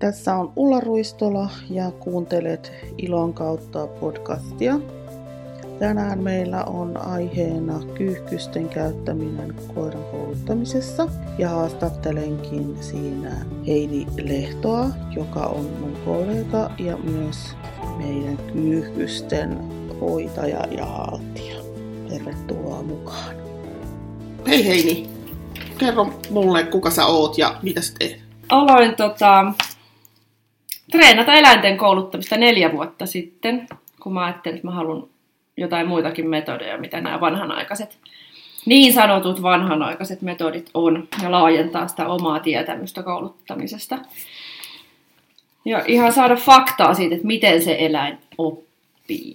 Tässä on Ulla Ruistola ja kuuntelet Ilon kautta podcastia. Tänään meillä on aiheena kyyhkysten käyttäminen koiran kouluttamisessa ja haastattelenkin siinä Heidi Lehtoa, joka on mun kollega ja myös meidän kyyhkysten hoitaja ja haltija. Tervetuloa mukaan. Hei Heini, kerro mulle kuka sä oot ja mitä sä teet? Aloin tota, treenata eläinten kouluttamista neljä vuotta sitten, kun mä ajattelin, että mä haluan jotain muitakin metodeja, mitä nämä vanhanaikaiset, niin sanotut vanhanaikaiset metodit on, ja laajentaa sitä omaa tietämystä kouluttamisesta. Ja ihan saada faktaa siitä, että miten se eläin oppii.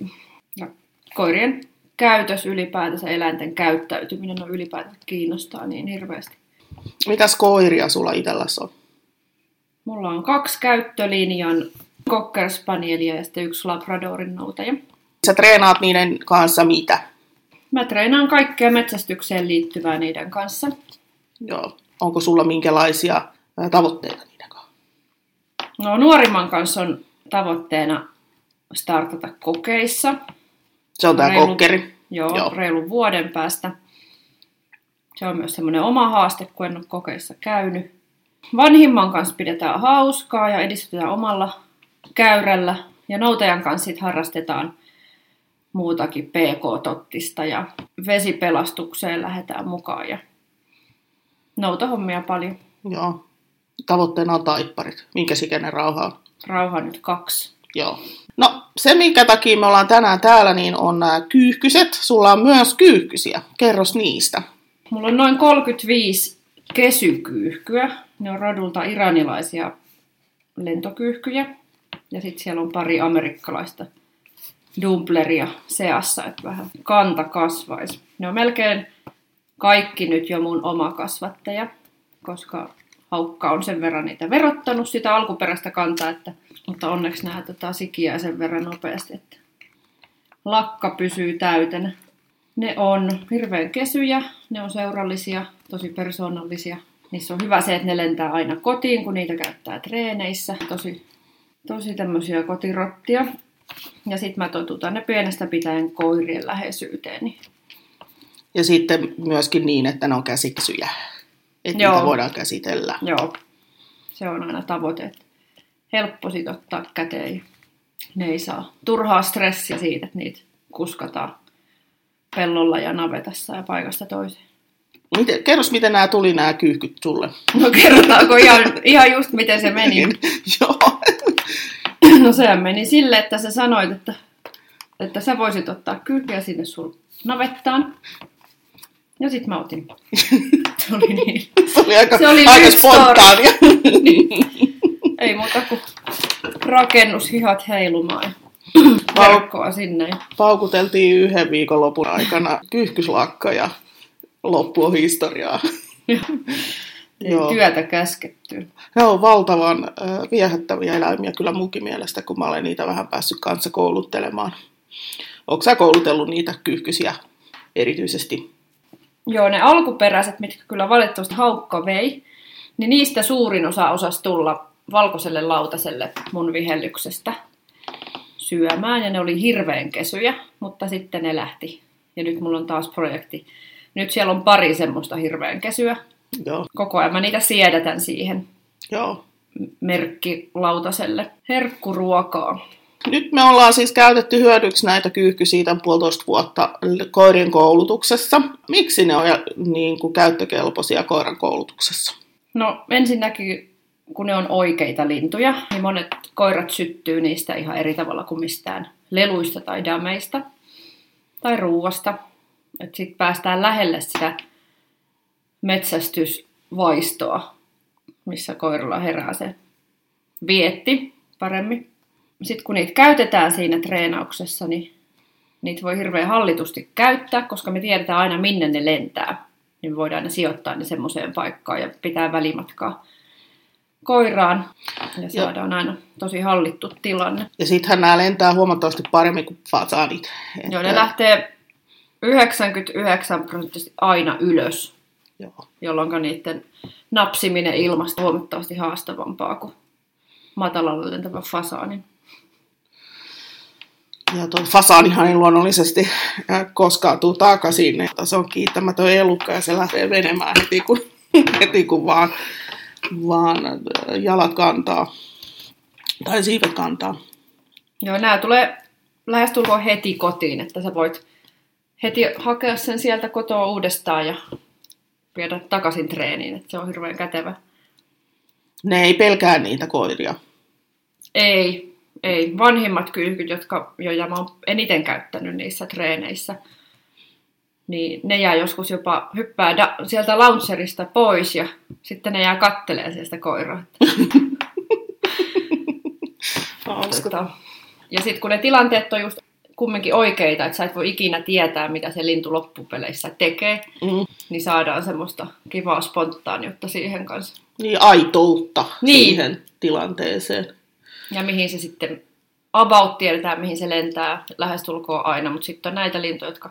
Ja koirien käytös ylipäätänsä, eläinten käyttäytyminen on ylipäätänsä kiinnostaa niin hirveästi. Mitäs koiria sulla itselläsi on? Mulla on kaksi käyttölinjan Cocker Spanielia ja sitten yksi Labradorin noutaja. Sä treenaat niiden kanssa mitä? Mä treenaan kaikkea metsästykseen liittyvää niiden kanssa. Joo. Onko sulla minkälaisia tavoitteita niiden kanssa? No nuorimman kanssa on tavoitteena startata kokeissa. Se on tää Reilu- kokkeri. Joo, Joo. Joo. reilun vuoden päästä. Se on myös semmoinen oma haaste, kun en ole kokeissa käynyt. Vanhimman kanssa pidetään hauskaa ja edistytään omalla käyrällä. Ja noutajan kanssa sit harrastetaan muutakin PK-tottista ja vesipelastukseen lähdetään mukaan. Ja noutahommia paljon. Joo. Tavoitteena on taipparit. Minkä ikäinen rauha on? Rauha nyt kaksi. Joo. No, se minkä takia me ollaan tänään täällä, niin on nämä kyyhkyset. Sulla on myös kyyhkysiä. Kerros niistä. Mulla on noin 35 kesykyyhkyä. Ne on rodulta iranilaisia lentokyyhkyjä. Ja sitten siellä on pari amerikkalaista dumpleria seassa, että vähän kanta kasvaisi. Ne on melkein kaikki nyt jo mun oma kasvattaja, koska haukka on sen verran niitä verottanut sitä alkuperäistä kantaa, että, mutta onneksi nämä tota, sikiää sen verran nopeasti, että lakka pysyy täytenä. Ne on hirveän kesyjä, ne on seurallisia, tosi persoonallisia. Niissä on hyvä se, että ne lentää aina kotiin, kun niitä käyttää treeneissä. Tosi, tosi tämmöisiä kotirottia. Ja sitten mä totutan ne pienestä pitäen koirien läheisyyteen. Ja sitten myöskin niin, että ne on käsiksyjä. Että Joo. niitä voidaan käsitellä. Joo, se on aina tavoite. että Helppo sit ottaa käteen. Ne ei saa turhaa stressiä siitä, että niitä kuskataan pellolla ja navetassa ja paikasta toiseen. Miten, kerros, miten nämä tuli nämä kyyhkyt sulle. No kerrotaanko ihan, ihan just miten se meni? Joo. No sehän meni sille, että sä sanoit, että, että sä voisit ottaa kyyhkyä sinne sun navettaan. Ja sit mä otin. Se oli niin. Se oli aika, Se oli aika spontaania. Ei muuta kuin rakennushihat heilumaan verkkoa sinne. Paukuteltiin yhden viikonlopun aikana kyyhkyslakka ja loppu on historiaa. Joo. työtä käskettyä. Ne on valtavan äh, viehättäviä eläimiä kyllä munkin mielestä, kun mä olen niitä vähän päässyt kanssa kouluttelemaan. Onko sä koulutellut niitä kyyhkysiä erityisesti? Joo, ne alkuperäiset, mitkä kyllä valitettavasti haukka vei, niin niistä suurin osa osasi tulla valkoiselle lautaselle mun vihellyksestä syömään. Ja ne oli hirveän kesyjä, mutta sitten ne lähti. Ja nyt mulla on taas projekti. Nyt siellä on pari semmoista hirveän kesyä. Joo, Koko ajan mä niitä siedätän siihen joo. merkkilautaselle. Herkkuruokaa. Nyt me ollaan siis käytetty hyödyksi näitä kyyhkysiä tämän puolitoista vuotta koirien koulutuksessa. Miksi ne on niin kuin käyttökelpoisia koiran koulutuksessa? No ensinnäkin, kun ne on oikeita lintuja, niin monet koirat syttyy niistä ihan eri tavalla kuin mistään leluista tai dameista tai ruuasta. Sitten päästään lähelle sitä metsästysvaistoa, missä koiralla herää se vietti paremmin. Sitten kun niitä käytetään siinä treenauksessa, niin niitä voi hirveän hallitusti käyttää, koska me tiedetään aina minne ne lentää. Niin me voidaan ne sijoittaa ne semmoiseen paikkaan ja pitää välimatkaa koiraan. Ja saadaan aina tosi hallittu tilanne. Ja sittenhän nämä lentää huomattavasti paremmin kuin fasaanit. Joo, ne lähtee 99 prosenttisesti aina ylös, Joo. jolloin niiden napsiminen ilmasta on huomattavasti haastavampaa kuin matalalle lentävän fasaanin. Ja tuo fasaanihan ei luonnollisesti äh, koskaan tuu takaisin. Että se on kiittämätön elukka ja se lähtee menemään heti kun, heti kun vaan, vaan äh, jalat kantaa. Tai siivet kantaa. Joo, nämä tulee lähestulkoon heti kotiin, että sä voit heti hakea sen sieltä kotoa uudestaan ja viedä takaisin treeniin, että se on hirveän kätevä. Ne ei pelkää niitä koiria. Ei, ei. Vanhimmat kyyhkyt, jotka, joita mä oon eniten käyttänyt niissä treeneissä, niin ne jää joskus jopa hyppää da- sieltä launcherista pois ja sitten ne jää kattelee sieltä koiraa. Tota, ja sitten kun ne tilanteet on just kumminkin oikeita, että sä et voi ikinä tietää, mitä se lintu loppupeleissä tekee, Mm. niin saadaan semmoista kivaa spontaaniutta siihen kanssa. Niin aitoutta Niin. siihen tilanteeseen. Ja mihin se sitten about tiedetään, mihin se lentää lähestulkoon aina, mutta sitten on näitä lintuja, jotka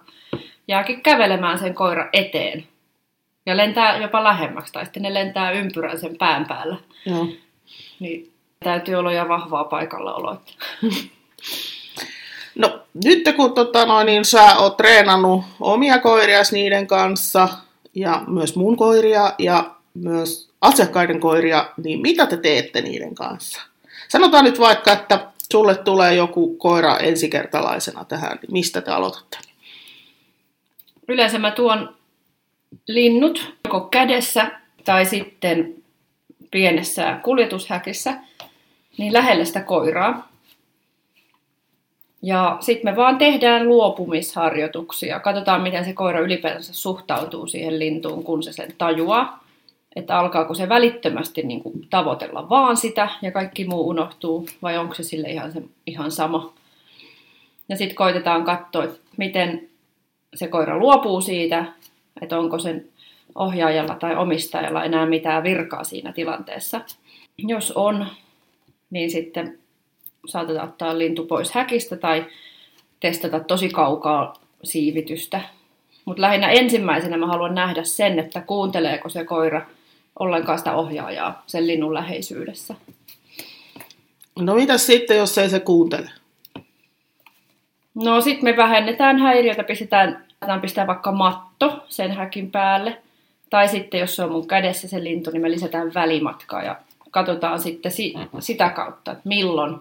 jääkin kävelemään sen koira eteen. Ja lentää jopa lähemmäksi, tai sitten ne lentää ympyrän sen pään päällä. Joo. Niin täytyy olla jo vahvaa paikallaoloa. No nyt kun tota, noin, niin sä oot treenannut omia koirias niiden kanssa ja myös mun koiria ja myös asiakkaiden koiria, niin mitä te teette niiden kanssa? Sanotaan nyt vaikka, että sulle tulee joku koira ensikertalaisena tähän, niin mistä te aloitatte? Yleensä mä tuon linnut joko kädessä tai sitten pienessä kuljetushäkissä niin lähelle sitä koiraa. Ja sitten me vaan tehdään luopumisharjoituksia. Katsotaan, miten se koira ylipäänsä suhtautuu siihen lintuun, kun se sen tajuaa. Että alkaako se välittömästi niin kuin tavoitella vaan sitä ja kaikki muu unohtuu, vai onko se sille ihan, se, ihan sama. Ja sitten koitetaan katsoa, että miten se koira luopuu siitä, että onko sen ohjaajalla tai omistajalla enää mitään virkaa siinä tilanteessa. Jos on, niin sitten saatetaan ottaa lintu pois häkistä tai testata tosi kaukaa siivitystä. Mutta lähinnä ensimmäisenä mä haluan nähdä sen, että kuunteleeko se koira ollenkaan sitä ohjaajaa sen linnun läheisyydessä. No mitä sitten, jos ei se kuuntele? No sitten me vähennetään häiriötä, pistetään, pistää vaikka matto sen häkin päälle. Tai sitten jos se on mun kädessä se lintu, niin me lisätään välimatkaa ja katsotaan sitten si- sitä kautta, että milloin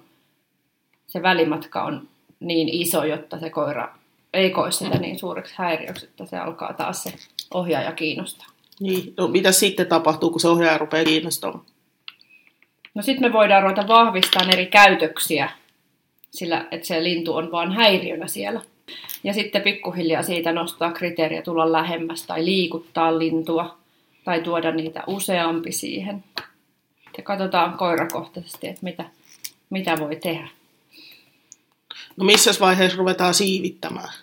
se välimatka on niin iso, jotta se koira ei koe sitä niin suureksi häiriöksi, että se alkaa taas se ohjaaja kiinnostaa. Niin, no mitä sitten tapahtuu, kun se ohjaaja rupeaa kiinnostamaan? No sitten me voidaan ruveta vahvistamaan eri käytöksiä, sillä että se lintu on vaan häiriönä siellä. Ja sitten pikkuhiljaa siitä nostaa kriteeriä tulla lähemmäs tai liikuttaa lintua tai tuoda niitä useampi siihen. Ja katsotaan koirakohtaisesti, että mitä, mitä voi tehdä. No missä vaiheessa ruvetaan siivittämään?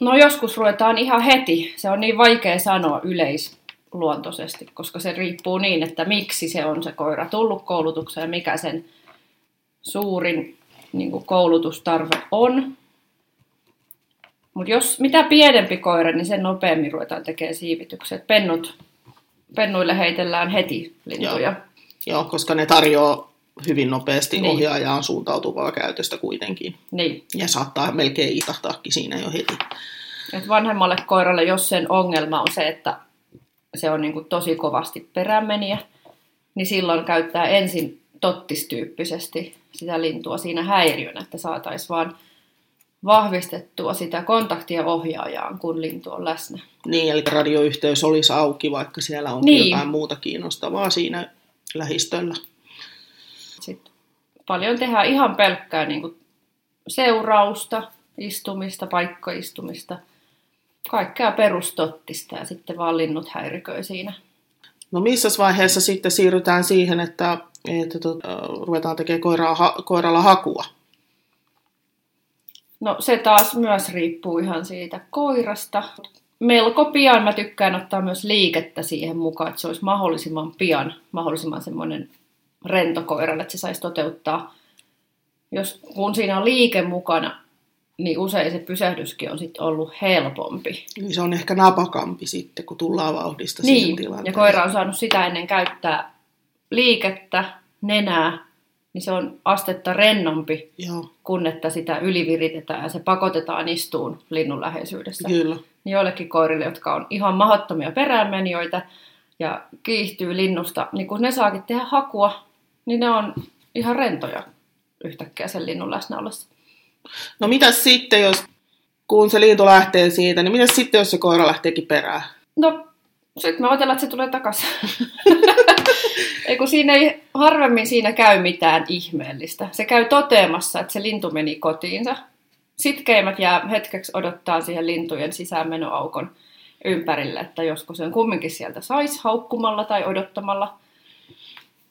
No joskus ruvetaan ihan heti. Se on niin vaikea sanoa yleisluontoisesti, koska se riippuu niin, että miksi se on se koira tullut koulutukseen ja mikä sen suurin niin kuin koulutustarve on. Mutta jos mitä pienempi koira, niin sen nopeammin ruvetaan tekemään siivitykset. Pennut, pennuille heitellään heti lintuja. Joo. Joo, koska ne tarjoaa hyvin nopeasti Niin. ohjaajaan suuntautuvaa käytöstä kuitenkin. Niin. Ja saattaa melkein itahtaakin siinä jo heti. Et vanhemmalle koiralle, jos sen ongelma on se, että se on niinku tosi kovasti perämeniä, niin silloin käyttää ensin tottistyyppisesti sitä lintua siinä häiriönä, että saataisiin vaan vahvistettua sitä kontaktia ohjaajaan, kun lintu on läsnä. Niin, eli radioyhteys olisi auki, vaikka siellä on niin. jotain muuta kiinnostavaa siinä lähistöllä. Paljon tehdään ihan pelkkää niin seurausta, istumista, paikkaistumista, kaikkea perustottista ja sitten vaan linnut häiriköi siinä. No missä vaiheessa sitten siirrytään siihen, että, että tota, ruvetaan tekemään koiraa, ha, koiralla hakua? No se taas myös riippuu ihan siitä koirasta. Melko pian mä tykkään ottaa myös liikettä siihen mukaan, että se olisi mahdollisimman pian, mahdollisimman semmoinen rento koiralle, että se saisi toteuttaa. Jos, kun siinä on liike mukana, niin usein se pysähdyskin on sitten ollut helpompi. Niin se on ehkä napakampi sitten, kun tullaan vauhdista siihen Niin, tilanteeseen. ja koira on saanut sitä ennen käyttää liikettä, nenää, niin se on astetta rennompi Joo, kun että sitä yliviritetään ja se pakotetaan istuun linnun läheisyydessä. kyllä. Niin joillekin koirille, jotka on ihan mahdottomia peräänmenijöitä ja kiihtyy linnusta, niin kun ne saakin tehdä hakua, niin ne on ihan rentoja yhtäkkiä sen linnun läsnä ollessa. No mitäs sitten, jos kun se lintu lähtee siitä, niin mitäs sitten, jos se koira lähteekin perään? No, sitten me odotellaan, että se tulee takaisin. ei kun siinä ei, harvemmin siinä käy mitään ihmeellistä. Se käy toteamassa, että se lintu meni kotiinsa. Sitkeimmät jää hetkeksi odottaa siihen lintujen sisäänmenoaukon ympärille, että joskus sen kumminkin sieltä saisi haukkumalla tai odottamalla.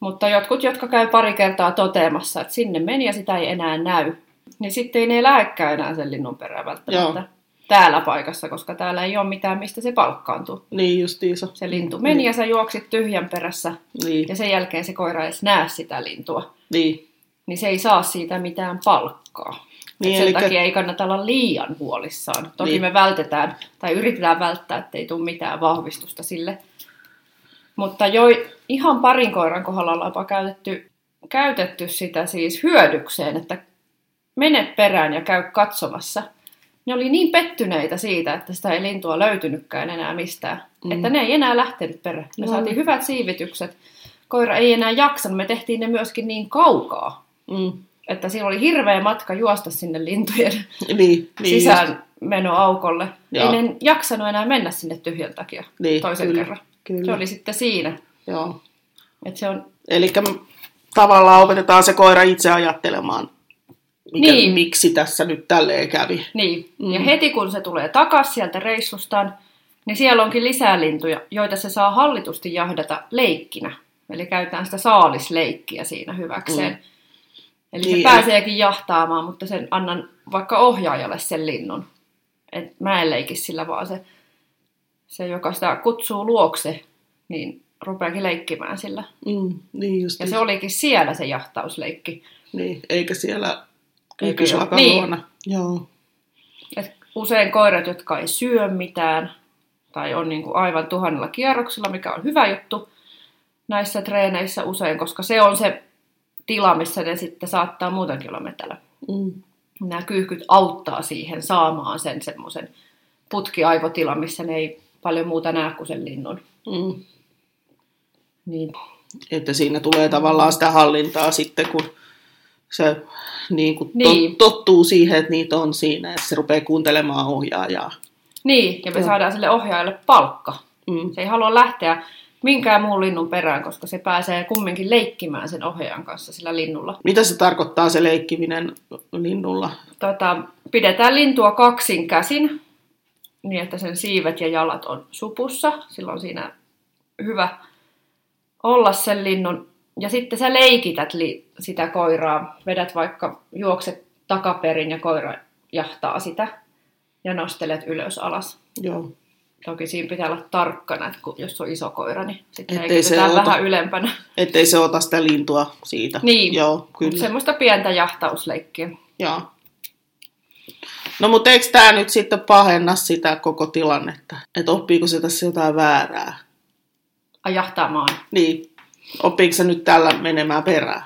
Mutta jotkut, jotka käy pari kertaa toteamassa, että sinne meni ja sitä ei enää näy, niin sitten ei ne lähekään enää sen linnun perään välttämättä Joo. täällä paikassa, koska täällä ei ole mitään, mistä se palkkaantuu. Niin justiinsa. Se lintu meni ja sä juoksit tyhjän perässä Niin, ja sen jälkeen se koira ei edes näe sitä lintua, niin. niin se ei saa siitä mitään palkkaa. Niin, Niin, sen elikkä- takia ei kannata olla liian huolissaan. Toki Niin. niin. me vältetään tai yritetään välttää, ettei tule mitään vahvistusta sille. Mutta jo ihan parin koiran kohdalla ollaan jopa käytetty, käytetty sitä siis hyödykseen, että mene perään ja käy katsomassa. Ne oli niin pettyneitä siitä, että sitä ei lintua löytynytkään enää mistään, Mm. että ne ei enää lähtenyt perään. Me No. saatiin hyvät siivitykset. Koira ei enää jaksanut. Me tehtiin ne myöskin niin kaukaa, Mm. että siinä oli hirveä matka juosta sinne lintujen Niin, niin sisään menoaukolle. Joo. Ei ne jaksanut enää mennä sinne tyhjän takia Niin, toisen kyllä, kerran. Kyllä. Se oli sitten siinä. Joo. Että se on, Eli tavallaan opetetaan se koira itse ajattelemaan, mikä, Niin. miksi tässä nyt tälleen kävi. niin. Mm. Ja heti kun se tulee takaisin sieltä reissustaan, niin siellä onkin lisää lintuja, joita se saa hallitusti jahdata leikkinä. Eli käytetään sitä saalisleikkiä siinä hyväkseen. Mm. Mm. Eli Niin, se pääseekin jahtaamaan, mutta sen annan vaikka ohjaajalle sen linnun. Et mä en leiki sillä, vaan se, se, joka sitä kutsuu luokse, niin rupeakin leikkimään sillä. Mm, niin just. Ja se olikin siellä se jahtausleikki. Niin, eikä siellä Eikä kyykyslakan jo- niin. luona. Joo. Et usein koirat, jotka ei syö mitään tai on niinku aivan tuhannella kierroksella, mikä on hyvä juttu näissä treeneissä usein, koska se on se tila, missä ne sitten saattaa muutenkin olla metällä. Mm. Nämä kyyhkyt auttaa siihen saamaan sen semmoisen putkiaivotilan, missä ne ei paljon muuta näe kuin sen linnun. Mm. Niin, Että siinä tulee tavallaan sitä hallintaa sitten, kun se niin kuin Niin. tottuu siihen, että niitä on siinä, että se rupeaa kuuntelemaan ohjaajaa. niin ja me Joo. saadaan sille ohjaajalle palkka. Mm. Se ei halua lähteä minkään muun linnun perään, koska se pääsee kumminkin leikkimään sen ohjaajan kanssa sillä linnulla. Mitä se tarkoittaa se leikkiminen linnulla? Tota, pidetään lintua kaksin käsin, niin että sen siivet ja jalat on supussa. Silloin siinä hyvä olla sen linnun. Ja sitten sä leikität li- sitä koiraa. Vedät vaikka juokset takaperin ja koira jahtaa sitä. Ja nostelet ylös alas. Joo. Toki siinä pitää olla tarkkana, että kun, jos on iso koira, niin sitten Ettei se ota- vähän ylempänä. Ettei se ota sitä lintua siitä. Niin. Joo, kyllä. Semmoista pientä jahtausleikkiä. Joo. No mutta eikö tämä nyt sitten pahenna sitä koko tilannetta? Että oppiiko se tässä jotain väärää? Ai jahtaamaan. Niin. Oppiiko se nyt tällä menemään perään?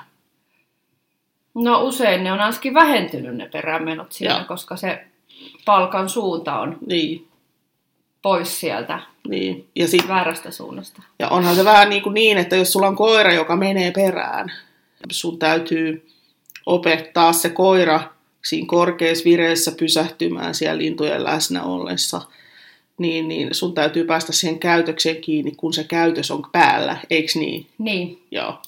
No usein ne on ainakin vähentynyt ne perämenot siinä, Joo. koska se palkan suunta on Niin. pois sieltä niin. Ja, sit, väärästä suunnasta. ja onhan se vähän niin, kuin niin, että jos sulla on koira, joka menee perään, sun täytyy opettaa se koira siinä korkeassa vireessä pysähtymään siellä lintujen läsnä ollessa, niin, niin sun täytyy päästä siihen käytökseen kiinni, kun se käytös on päällä, eikö niin? Niin, Joo.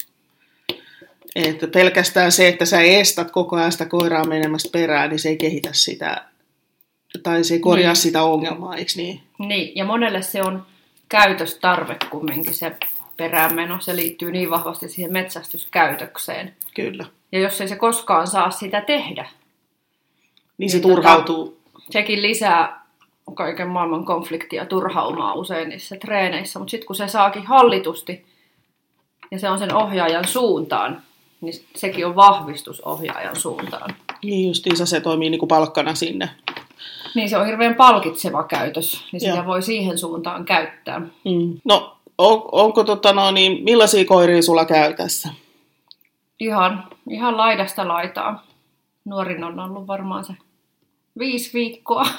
Että pelkästään se, että sä estät koko ajan sitä koiraa menemästä perään, niin se ei kehitä sitä, tai se ei korjaa Niin. sitä ongelmaa, eikö niin? niin. Ja monelle se on käytöstarve kumminkin se peräänmeno. Se liittyy niin vahvasti siihen metsästyskäytökseen. Kyllä. Ja jos ei se koskaan saa sitä tehdä, Niin se Niin tota- turhautuu. sekin lisää kaiken maailman konfliktia, turhaumaa usein niissä treeneissä. Mutta sitten kun se saakin hallitusti ja se on sen ohjaajan suuntaan, niin sekin on vahvistus ohjaajan suuntaan. Niin justiinsa se toimii niin kuin palkkana sinne. Niin se on hirveän palkitseva käytös, niin sitä Joo. voi siihen suuntaan käyttää. Mm. No, on, onko tota no, niin, millaisia koiria sulla käy tässä? ihan, ihan laidasta laitaa. Nuorin on ollut varmaan se viisi viikkoa.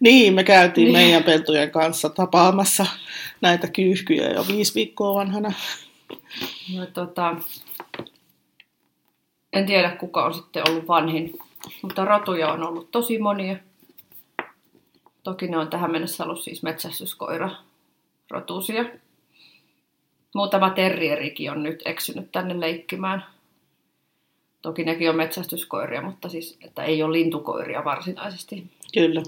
Niin, me käytiin Niin. meidän pentujen kanssa tapaamassa näitä kyyhkyjä jo viisi viikkoa vanhana. No, tota, en tiedä kuka on sitten ollut vanhin, mutta rotuja on ollut tosi monia. Toki ne on tähän mennessä ollut siis metsästyskoira rotusia. Muutama terrierikin on nyt eksynyt tänne leikkimään. Toki nekin on metsästyskoiria, mutta siis että ei ole lintukoiria varsinaisesti. Kyllä.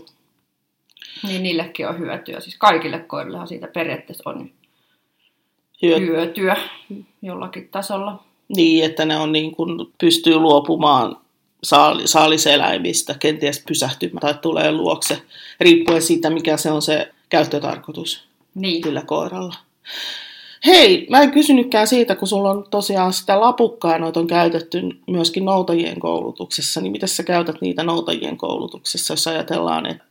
Niin niillekin on hyötyä. Siis kaikille koirillehan siitä periaatteessa on Hyö- hyötyä jollakin tasolla. Niin, että ne on niin kuin, pystyy luopumaan saali, saaliseläimistä, kenties pysähtymään tai tulee luokse, riippuen siitä, mikä se on se käyttötarkoitus Niin. sillä koiralla. Hei, mä en kysynytkään siitä, kun sulla on tosiaan sitä lapukkaa, noita on käytetty myöskin noutajien koulutuksessa, niin miten sä käytät niitä noutajien koulutuksessa, jos ajatellaan, että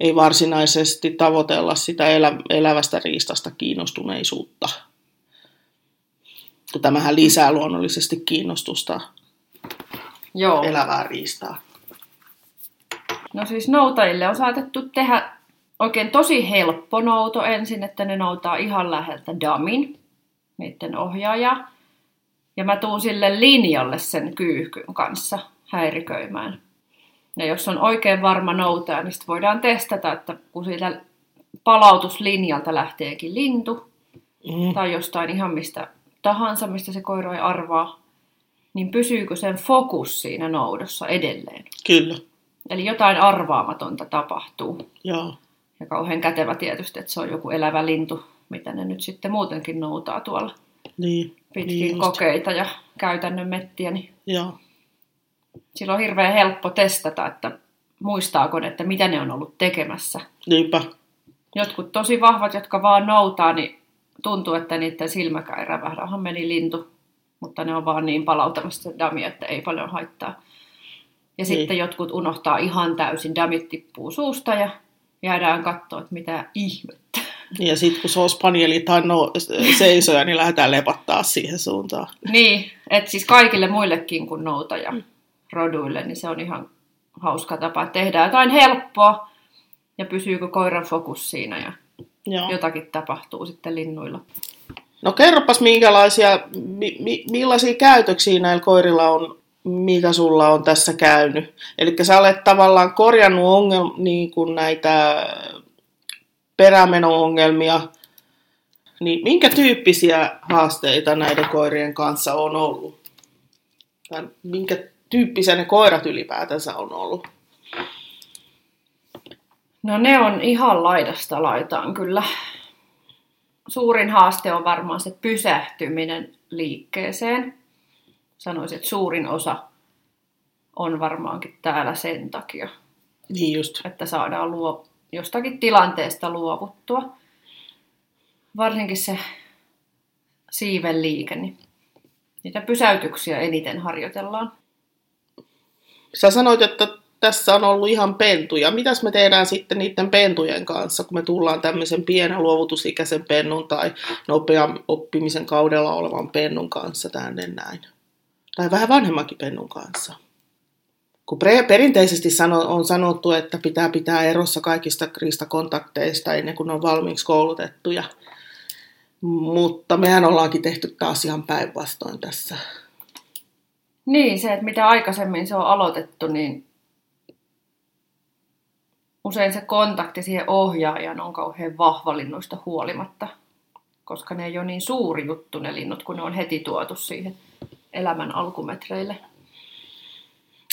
ei varsinaisesti tavoitella sitä elä, elävästä riistasta kiinnostuneisuutta. Tämähän lisää luonnollisesti kiinnostusta Joo. elävää riistaa. No siis noutajille on saatettu tehdä oikein tosi helppo nouto ensin, että ne noutaa ihan läheltä damin, niiden ohjaaja. Ja mä tuun sille linjalle sen kyyhkyn kanssa häiriköimään. Ja jos on oikein varma noutaja, niin sit voidaan testata, että kun siitä palautuslinjalta lähteekin lintu, Mm. tai jostain ihan mistä tahansa, mistä se koira ei arvaa, niin pysyykö sen fokus siinä noudossa edelleen. Kyllä, Eli jotain arvaamatonta tapahtuu. joo. Ja kauhean kätevä tietysti, että se on joku elävä lintu, mitä ne nyt sitten muutenkin noutaa tuolla Niin, pitkin niin just. kokeita ja käytännön mettiä. Niin Joo, silloin on hirveän helppo testata, että muistaako ne, että mitä ne on ollut tekemässä. niinpä. Jotkut tosi vahvat, jotka vaan noutaa, niin tuntuu, että niiden silmäkään ei rävähdä. Onhan meni lintu, mutta ne on vaan niin palautamassa damia, että ei paljon haittaa. Ja sitten Niin. jotkut unohtaa ihan täysin, damit tippuu suusta ja jäädään katsoa, että mitä ihmettä. Ja sitten kun se on spanieli tai no, seisoja, niin lähdetään lepattaa siihen suuntaan. Niin, että siis kaikille muillekin kuin noutaja roduille, niin se on ihan hauska tapa, että tehdään jotain helppoa ja pysyykö koiran fokus siinä ja Joo. jotakin tapahtuu sitten linnuilla. No kerropas, minkälaisia, mi, mi, millaisia käytöksiä näillä koirilla on, mitä sulla on tässä käynyt. Eli sä olet tavallaan korjannut ongel, niin kuin näitä perämeno-ongelmia. Niin minkä tyyppisiä haasteita näiden koirien kanssa on ollut? Tai minkä tyyppisiä ne koirat ylipäätänsä on ollut? No ne on ihan laidasta laitaan kyllä. Suurin haaste on varmaan se pysähtyminen liikkeeseen. Sanoisin, että suurin osa on varmaankin täällä sen takia, Niin just. että saadaan luo, jostakin tilanteesta luovuttua. Varsinkin se siiven liike, niin niitä pysäytyksiä eniten harjoitellaan. Sä sanoit, että tässä on ollut ihan pentuja. Mitäs me tehdään sitten niiden pentujen kanssa, kun me tullaan tämmöisen pienen luovutusikäisen pennun tai nopean oppimisen kaudella olevan pennun kanssa tänne näin? Tai vähän vanhemmankin pennun kanssa. Kun pre- perinteisesti sano, on sanottu, että pitää pitää erossa kaikista kriistakontakteista ennen kuin on valmiiksi koulutettuja. Mutta mehän ollaankin tehty taas ihan päinvastoin tässä. Niin, se, että mitä aikaisemmin se on aloitettu, niin usein se kontakti siihen ohjaajan on kauhean vahva linnuista huolimatta, koska ne ei ole niin suuri juttu ne linnut, kun ne on heti tuotu siihen elämän alkumetreille.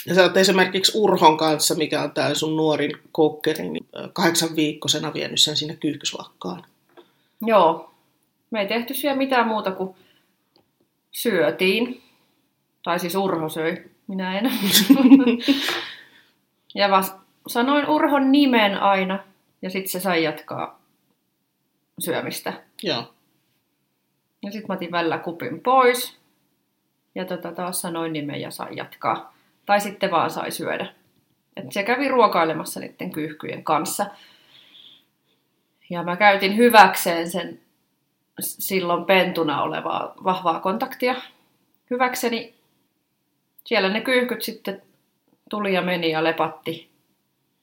Ja sä oot esimerkiksi Urhon kanssa, mikä on tämä sun nuorin kokkeri, niin kahdeksan viikkosena vienyt sen sinne kyyhkyslakkaan. Joo, me ei tehty siellä mitään muuta kuin syötiin. Tai siis Urho söi, minä en. ja vast, sanoin Urhon nimen aina, ja sitten se sai jatkaa syömistä. Joo. Ja sitten mä otin välillä kupin pois. Ja tota, taas sanoin nimen ja sai jatkaa. Tai sitten vaan sai syödä. Et se kävi ruokailemassa niiden kyyhkyjen kanssa. Ja mä käytin hyväkseen sen silloin pentuna olevaa vahvaa kontaktia. hyväkseni. Siellä ne kyyhkyt sitten tuli ja meni ja lepatti,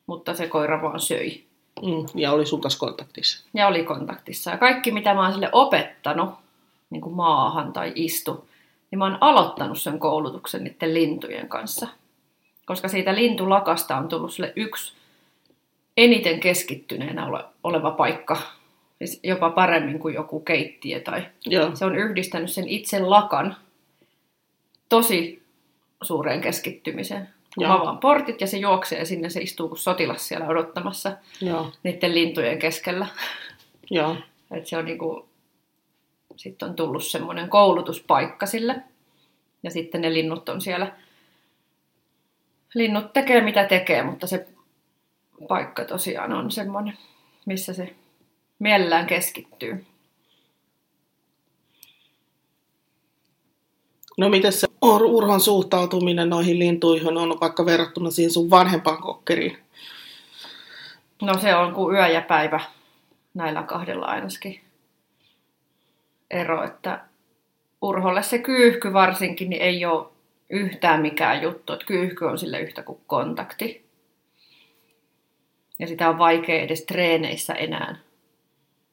mutta se koira vaan söi. Mm, ja oli sun kanssa kontaktissa. Ja oli kontaktissa. Ja kaikki, mitä mä oon sille opettanut, niin kuin maahan tai istu, niin mä oon aloittanut sen koulutuksen niiden lintujen kanssa. Koska siitä lintulakasta on tullut sille yksi eniten keskittyneenä ole, oleva paikka. Siis jopa paremmin kuin joku keittiö. Tai Joo. se on yhdistänyt sen itse lakan tosi suureen keskittymiseen. Kun Joo. mä avaan portit ja se juoksee sinne se istuu kuin sotilas siellä odottamassa Joo. niiden lintujen keskellä. Joo. Et se on niinku, sitten on tullut semmoinen koulutuspaikka sille. Ja sitten ne linnut on siellä. Linnut tekee mitä tekee, mutta se paikka tosiaan on semmoinen, missä se mielellään keskittyy. No miten se Ur- Urhon suhtautuminen noihin lintuihin on vaikka verrattuna siihen sun vanhempaan kokkeriin? No se on kuin yö ja päivä näillä kahdella ainakin ero, että Urholle se kyyhky varsinkin niin ei ole yhtään mikään juttu, että kyyhky on sille yhtä kuin kontakti. Ja sitä on vaikea edes treeneissä enää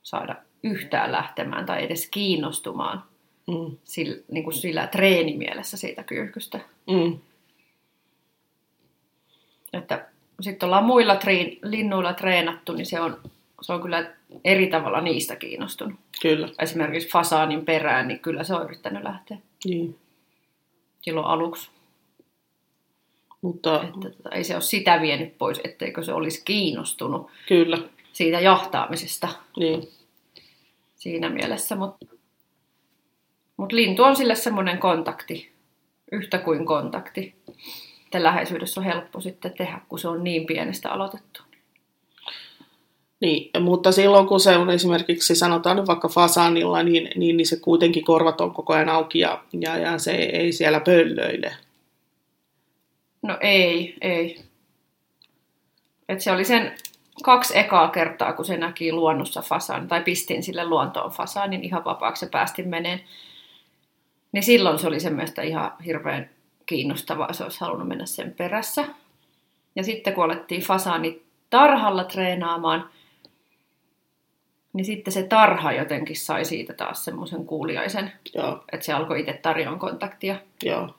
saada yhtään lähtemään tai edes kiinnostumaan Mm. sillä, niin kuin sillä treenimielessä siitä kyyhkystä. Mm. Että sitten ollaan muilla triin, linnuilla treenattu, niin se on, se on kyllä eri tavalla niistä kiinnostunut. Kyllä. Esimerkiksi fasaanin perään, niin kyllä se on yrittänyt lähteä Niin. silloin aluksi. Mutta Että tota, ei se ole sitä vienyt pois, etteikö se olisi kiinnostunut kyllä. siitä jahtaamisesta Niin. siinä mielessä. Mutta mut lintu on sille semmoinen kontakti, yhtä kuin kontakti. Että läheisyydessä on helppo sitten tehdä, kun se on niin pienestä aloitettu. Niin, mutta silloin kun se on esimerkiksi, sanotaan nyt vaikka fasaanilla, niin, niin, niin se kuitenkin korvat on koko ajan auki ja, ja, ja se ei siellä pöllöile. No ei, ei. Et se oli sen kaksi ekaa kertaa, kun se näki luonnossa fasaan, tai pistin sille luontoon fasaanin ihan vapaaksi ja päästin meneen. Niin silloin se oli sen mielestä ihan hirveän kiinnostavaa, se olisi halunnut mennä sen perässä. Ja sitten kun alettiin fasaani tarhalla treenaamaan, niin sitten se tarha jotenkin sai siitä taas semmoisen kuuliaisen, Joo, että se alkoi itse tarjoamaan kontaktia. joo.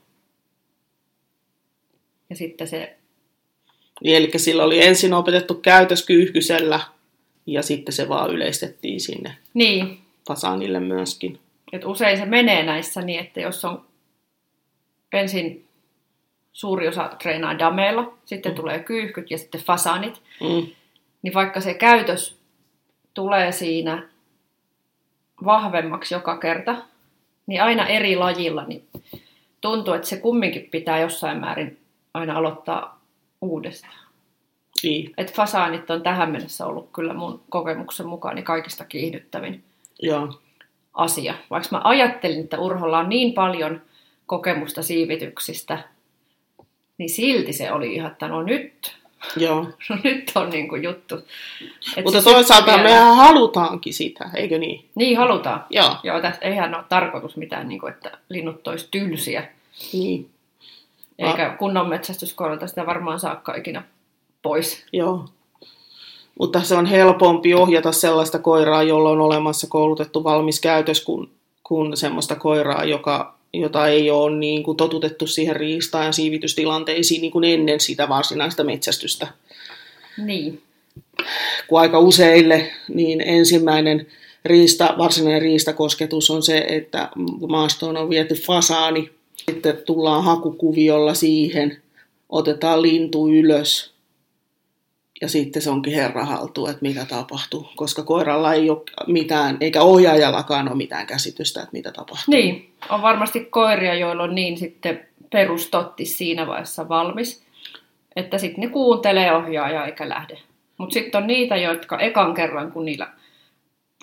Ja sitten se Niin, eli sillä oli ensin opetettu käytös kyyhkysellä ja sitten se vaan yleistettiin sinne niin, fasaanille myöskin. Et usein se menee näissä niin, että jos on ensin suuri osa treenaa dameilla, sitten Mm. tulee kyyhkyt ja sitten fasanit, Mm, niin vaikka se käytös tulee siinä vahvemmaksi joka kerta, niin aina eri lajilla niin tuntuu, että se kumminkin pitää jossain määrin aina aloittaa uudestaan. niin, Et fasaanit on tähän mennessä ollut kyllä mun kokemuksen mukaan niin kaikista kiihdyttävin joo, asia. Vaikka mä ajattelin, että Urholla on niin paljon kokemusta siivityksistä, niin silti se oli ihan, että no nyt, joo. no nyt on niin kuin juttu. Et Mutta toisaalta vielä- mehän halutaankin sitä, eikö niin? Niin halutaan. Joo, Joo, tästä eihän ole tarkoitus mitään, niin kuin, että linnut olisi tylsiä. niin, Eikä kunnon metsästyskoiralta sitä varmaan saakka ikinä pois. joo. Mutta se on helpompi ohjata sellaista koiraa, jolla on olemassa koulutettu valmis käytös, kuin, kuin semmoista koiraa, joka, jota ei ole niin kuin totutettu siihen riistaan ja siivitystilanteisiin niin kuin ennen sitä varsinaista metsästystä. Niin. kun aika useille niin ensimmäinen riista, varsinainen riistakosketus on se, että maastoon on viety fasaani, sitten tullaan hakukuviolla siihen, otetaan lintu ylös ja sitten se onkin herra haltu, että mitä tapahtuu, koska koiralla ei ole mitään, eikä ohjaajallakaan ole mitään käsitystä, että mitä tapahtuu. Niin, on varmasti koiria, joilla on niin sitten perustotti siinä vaiheessa valmis, että sitten ne kuuntelee ohjaajaa eikä lähde. Mutta sitten on niitä, jotka ekan kerran, kun niillä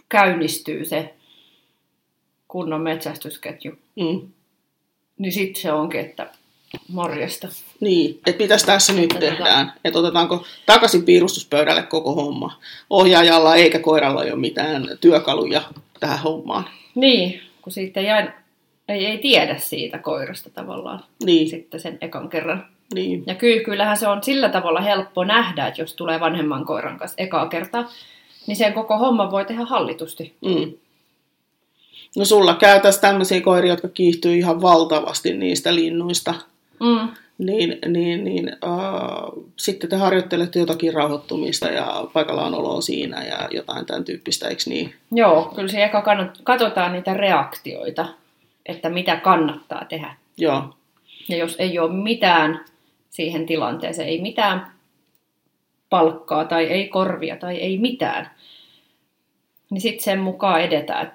käynnistyy se kunnon metsästysketju, Mm. niin sitten se onkin, että morjesta. Niin, että mitäs tässä nyt Tätä- tehdään? Että otetaanko takaisin piirustuspöydälle koko homma? Ohjaajalla eikä koiralla ole mitään työkaluja tähän hommaan. Niin, kun siitä jäi ei, ei tiedä siitä koirasta tavallaan Niin, sitten sen ekan kerran. niin. Ja kyllähän se on sillä tavalla helppo nähdä, että jos tulee vanhemman koiran kanssa ekaa kertaa, niin sen koko homma voi tehdä hallitusti. Mm. No sulla käy tässä tämmöisiä koiria, jotka kiihtyy ihan valtavasti niistä linnuista. Mm. Niin, niin, niin äh, sitten te harjoittelette jotakin rauhoittumista ja paikallaan oloa siinä ja jotain tämän tyyppistä, eikö niin? Joo, kyllä se eka kannat, katsotaan niitä reaktioita, että mitä kannattaa tehdä. Joo, Ja jos ei ole mitään siihen tilanteeseen, ei mitään palkkaa tai ei korvia tai ei mitään, niin sitten sen mukaan edetään,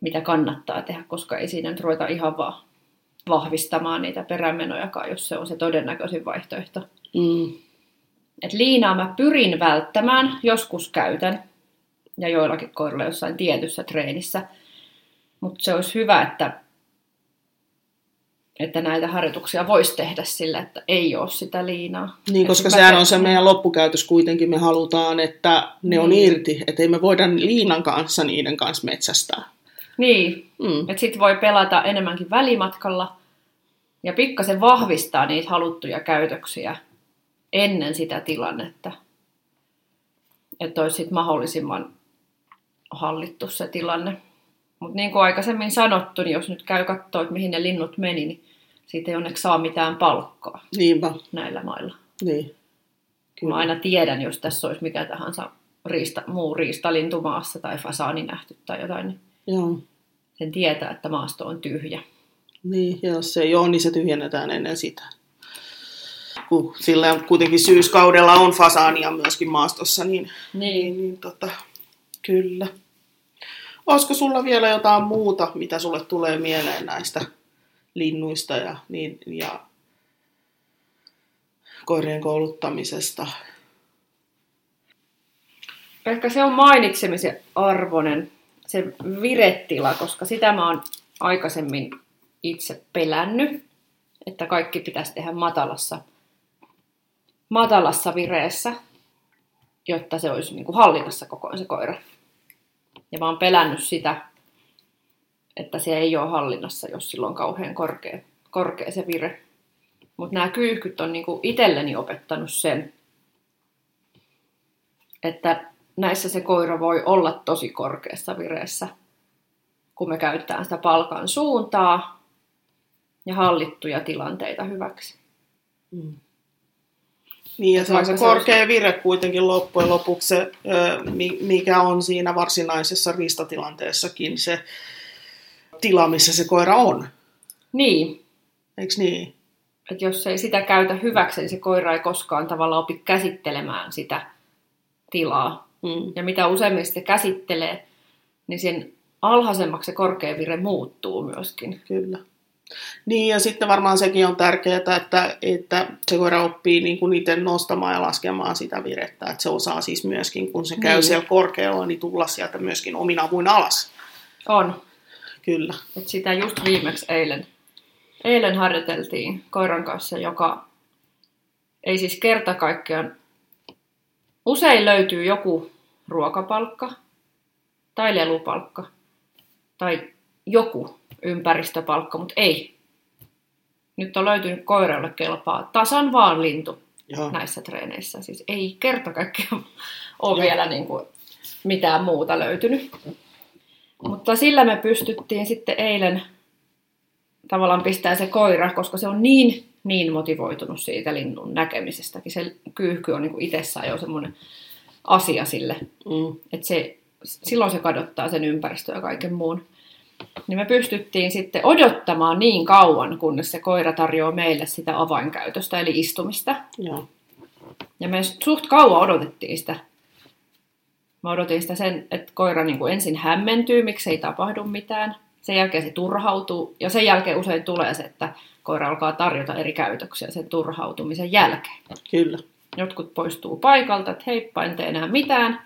mitä kannattaa tehdä, koska ei siinä nyt ruveta ihan vaan vahvistamaan niitä perämenojakaan, jos se on se todennäköisin vaihtoehto. mm, Et liinaa mä pyrin välttämään, joskus käytän, ja joillakin koirilla jossain tietyssä treenissä. Mutta se olisi hyvä, että, että näitä harjoituksia voisi tehdä sillä, että ei ole sitä liinaa. Niin, Et koska sehän on se meidän loppukäytös kuitenkin. Me halutaan, että ne on Niin. irti, että ei me voida liinan kanssa niiden kanssa metsästää. Niin, Mm. että sitten voi pelata enemmänkin välimatkalla ja pikkasen vahvistaa niitä haluttuja käytöksiä ennen sitä tilannetta. Että olisi sit mahdollisimman hallittu se tilanne. Mutta niin kuin aikaisemmin sanottu, niin jos nyt käy katsoa, että mihin ne linnut meni, niin siitä ei onneksi saa mitään palkkaa Niinpä, näillä mailla. niin. Mä aina tiedän, jos tässä olisi mikä tahansa riista, muu riistalintu maassa tai fasaani nähty tai jotain, niin Joo. sen tietää, että maasto on tyhjä. Niin, ja jos se ei ole, niin se tyhjennetään ennen sitä. Kun sillä kuitenkin syyskaudella on fasaania myöskin maastossa, niin, niin, niin tota, kyllä. Olisiko sulla vielä jotain muuta, mitä sulle tulee mieleen näistä linnuista ja, niin, ja koirien kouluttamisesta? Ehkä se on mainitsemisen arvoinen, se virettila, koska sitä mä oon aikaisemmin itse pelännyt, että kaikki pitäisi tehdä matalassa, matalassa vireessä, jotta se olisi niin kuin hallinnassa koko se koira. Ja mä oon pelännyt sitä, että se ei ole hallinnassa, jos sillä on kauhean korkea, korkea se vire. Mutta nämä kyyhkyt on niinku itselleni opettanut sen, että näissä se koira voi olla tosi korkeassa vireessä, kun me käytetään sitä palkan suuntaa ja hallittuja tilanteita hyväksi. Mm. Niin, ja se korkea vire kuitenkin loppujen lopuksi, se, mikä on siinä varsinaisessa riistatilanteessakin se tila, missä se koira on. Niin, Eikö niin? että jos ei sitä käytä hyväksi, niin se koira ei koskaan tavallaan opi käsittelemään sitä tilaa. Mm. Ja mitä useammin se käsittelee, niin sen alhaisemmaksi se korkea vire muuttuu myöskin. Kyllä. Niin, ja sitten varmaan sekin on tärkeää, että, että se koira oppii niin kuin itse nostamaan ja laskemaan sitä virettä. Että se osaa siis myöskin, kun se käy Niin. siellä korkealla, niin tulla sieltä myöskin omin avuin alas. On. Kyllä. Et sitä just viimeksi eilen, eilen harjoiteltiin koiran kanssa, joka ei siis kerta kaikkiaan... Usein löytyy joku ruokapalkka tai lelupalkka tai joku ympäristöpalkka, mutta ei. Nyt on löytynyt koiralle kelpaa tasan vaan lintu Joo. näissä treeneissä. Siis ei kerta kaikkiaan ole Joo. vielä niin kuin mitään muuta löytynyt. Mutta sillä me pystyttiin sitten eilen tavallaan pistää se koira, koska se on niin, niin motivoitunut siitä linnun näkemisestäkin. Se kyyhky on niin kuin itsessään jo semmoinen asia sille, Mm. että se, silloin se kadottaa sen ympäristön ja kaiken muun. Niin me pystyttiin sitten odottamaan niin kauan, kunnes se koira tarjoaa meille sitä avainkäytöstä, eli istumista. Joo. Ja me suht kauan odotettiin sitä. Mä odotin sitä sen, että koira niin kuin ensin hämmentyy, miksi ei tapahdu mitään. Sen jälkeen se turhautuu ja sen jälkeen usein tulee se, että koira alkaa tarjota eri käytöksiä sen turhautumisen jälkeen. Kyllä. Jotkut poistuu paikalta, että heippa, en tee enää mitään.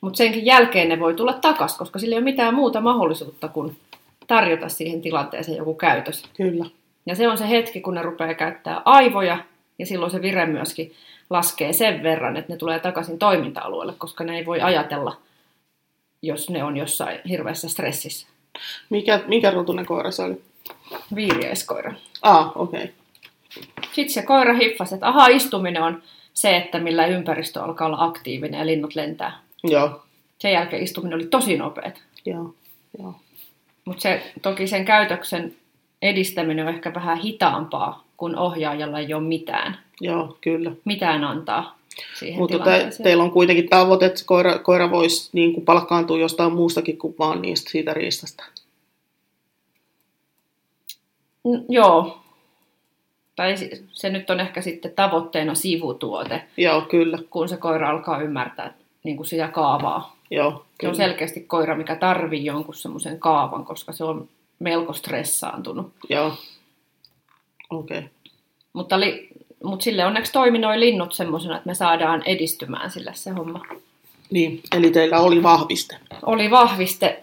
Mutta senkin jälkeen ne voi tulla takaisin, koska sillä ei ole mitään muuta mahdollisuutta kuin tarjota siihen tilanteeseen joku käytös. Kyllä. Ja se on se hetki, kun ne rupeaa käyttää aivoja, ja silloin se vire myöskin laskee sen verran, että ne tulee takaisin toiminta-alueelle, koska ne ei voi ajatella, jos ne on jossain hirveässä stressissä. Mikä, mikä rotunen koira se oli? viiriäiskoira. Ah, okei. Okay. Sitten se koira hiffasi, että aha, istuminen on se, että millä ympäristö alkaa olla aktiivinen ja linnut lentää. Joo. Sen jälkeen istuminen oli tosi nopeat. Joo. Joo. Mutta se, toki sen käytöksen edistäminen on ehkä vähän hitaampaa, kun ohjaajalla ei ole mitään, Joo, kyllä. mitään antaa siihen Mutta te, tilanteeseen. teillä on kuitenkin tavoite, että koira, koira voisi niin kuin palkkaantua jostain muustakin kuin vaan niistä siitä riistasta. N- joo. Tai se, nyt on ehkä sitten tavoitteena sivutuote, Joo, kyllä. kun se koira alkaa ymmärtää niin kuin sitä kaavaa. Joo, Se on kyllä. selkeästi koira, mikä tarvii jonkun semmoisen kaavan, koska se on melko stressaantunut. Joo. Okei. Okay. Mutta, li, mutta sille onneksi toimi noi linnut semmoisena, että me saadaan edistymään sille se homma. Niin, eli teillä oli vahviste. Oli vahviste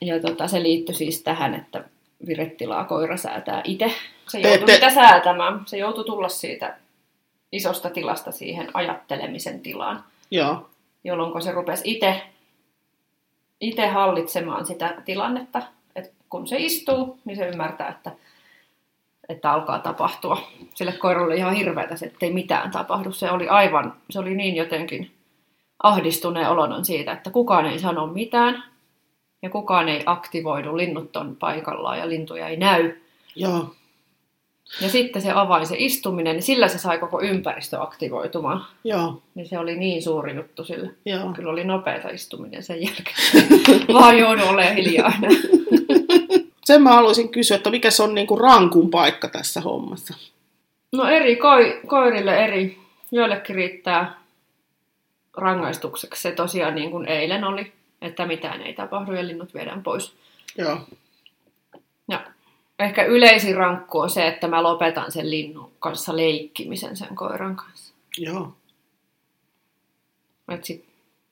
ja tota, se liittyi siis tähän, että virettilaa koira säätää itse. Se joutui ette- sitä säätämään. Se joutui tulla siitä isosta tilasta siihen ajattelemisen tilaan, Joo. jolloin se rupesi itse itse hallitsemaan sitä tilannetta. Et kun se istuu, niin se ymmärtää, että, että alkaa tapahtua. Sille koiralle oli ihan hirveätä se, ettei mitään tapahdu. Se oli aivan, se oli niin jotenkin ahdistuneen olonon siitä, että kukaan ei sano mitään ja kukaan ei aktivoidu. Linnut on paikallaan ja lintuja ei näy. Joo. Ja sitten se avain, se istuminen, niin sillä se sai koko ympäristö aktivoitumaan. Joo. Niin se oli niin suuri juttu sille. Joo. Kyllä oli nopeata istuminen sen jälkeen. Vaan joudun olemaan hiljaa. Sen mä haluaisin kysyä, että mikä se on niinku rankun paikka tässä hommassa? No eri koi, koirille eri. Joillekin riittää rangaistukseksi se tosiaan niin kuin eilen oli, että mitään ei tapahdu ja linnut viedään pois. Joo. Ja ehkä yleisin rankku on se, että mä lopetan sen linnun kanssa leikkimisen sen koiran kanssa. Joo. Et sit,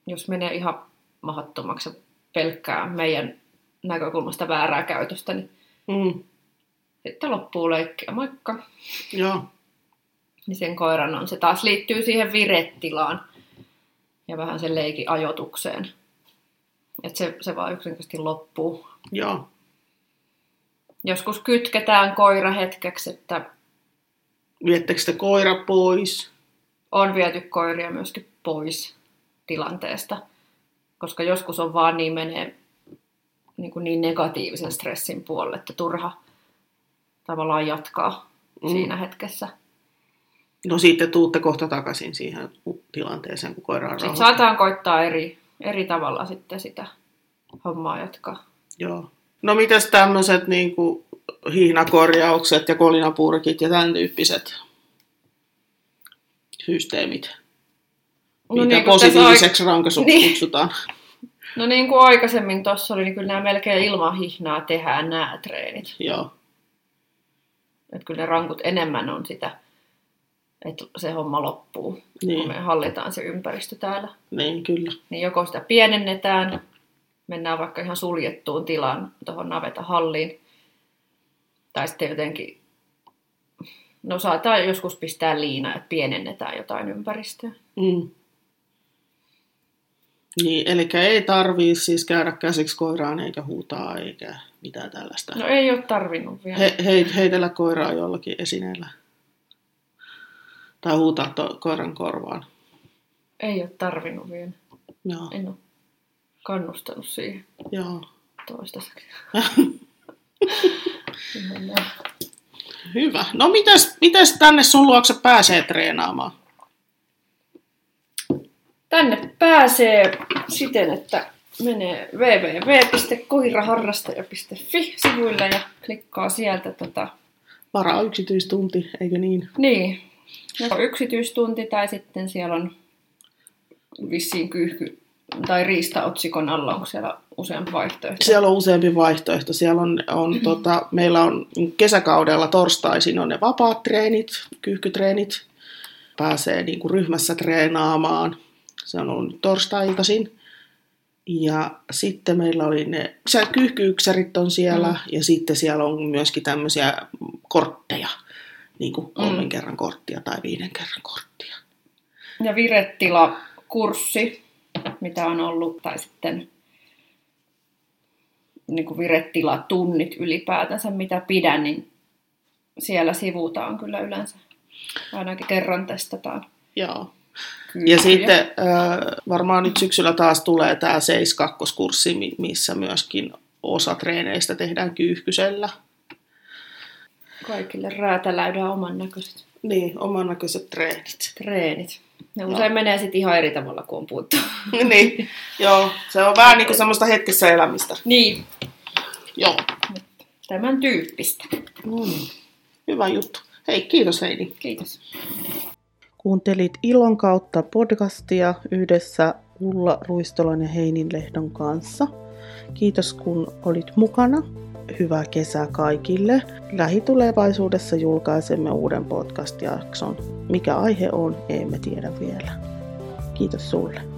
jos menee ihan mahdottomaksi pelkkää meidän näkökulmasta väärää käytöstä, niin Mm. sitten loppuu leikkiä. Moikka! Joo. niin sen koiran on. Se taas liittyy siihen virettilaan ja vähän sen leikin ajotukseen. Että se, se vaan yksinkertaisesti loppuu. Joo. Joskus kytketään koira hetkeksi, että Viettekö te koira pois? on viety koiria myöskin pois tilanteesta. Koska joskus on vaan niin menee niin, kuin niin negatiivisen stressin puolelle, että turha tavallaan jatkaa Mm. mm. siinä hetkessä. No sitten tuutte kohta takaisin siihen tilanteeseen, kun koira on Sitten saataan koittaa eri, eri tavalla sitten sitä hommaa jatkaa. Joo. No mitäs tämmöiset niinku hihnakorjaukset ja kolinapurkit ja tämän tyyppiset systeemit? No Mitä niin positiiviseksi rankasuksi Niin. kutsutaan. No niin kuin aikaisemmin tuossa oli, niin kyllä nämä melkein ilman hihnaa tehdään nämä treenit. Joo. Että kyllä ne rankut enemmän on sitä, että se homma loppuu, niin. Kun me hallitaan se ympäristö täällä. Niin, kyllä. Niin joko sitä pienennetään, mennään vaikka ihan suljettuun tilaan tuohon navetahalliin, tai sitten jotenkin, no saattaa joskus pistää liina, että pienennetään jotain ympäristöä. Mm. Niin, eli ei tarvii siis käydä käsiksi koiraan eikä huutaa eikä mitään tällaista. No ei ole tarvinnut vielä. He, heit, heitellä koiraa jollakin esineellä. Tai huutaa to, koiran korvaan. Ei ole tarvinnut vielä. Joo, En ole kannustanut siihen joo. toistaiseksi. Hyvä. No mitäs, mitäs tänne sun luokse pääsee treenaamaan? Tänne pääsee siten, että menee www.koiraharrastaja.fi sivuille ja klikkaa sieltä tota, Varaa yksityistunti, eikö niin? niin, joko yksityistunti tai sitten siellä on vissiin kyyhky tai riistaotsikon alla, onko siellä useampi vaihtoehto. Siellä on useampi vaihtoehto. Siellä on, on tota, meillä on kesäkaudella torstaisin on ne vapaat treenit, kyyhkytreenit. Pääsee niin kuin ryhmässä treenaamaan. Se on ollut torstailtaisin. Ja sitten meillä oli ne ksä- kyyhkyyksärit on siellä Mm. ja sitten siellä on myöskin tämmöisiä kortteja, niin kuin kolmen Mm. kerran korttia tai viiden kerran korttia. Ja virettila-kurssi, mitä on ollut, tai sitten niin kuin virettila-tunnit ylipäätänsä, mitä pidän, niin siellä sivutaan kyllä yleensä. Ainakin kerran testataan. Joo. Kyykyjä. Ja sitten äh, varmaan nyt syksyllä taas tulee tämä 7-2-kurssi, mi- missä myöskin osa treeneistä tehdään kyyhkysellä. Kaikille räätäläydään oman näköiset Niin, oman näköiset treenit. treenit. Ne usein menee sitten ihan eri tavalla kuin on puhuttu. niin, joo, se on vähän niin kuin semmoista hetkessä elämistä. niin, Joo. tämän tyyppistä. Mm. Hyvä juttu. Hei, kiitos Heidi. Kiitos. Kuuntelit Ilon kautta podcastia yhdessä Ulla Ruistolan ja Heinin Lehdon kanssa. Kiitos kun olit mukana. Hyvää kesää kaikille. Lähitulevaisuudessa julkaisemme uuden podcast-jakson. Mikä aihe on, emme tiedä vielä. Kiitos sulle.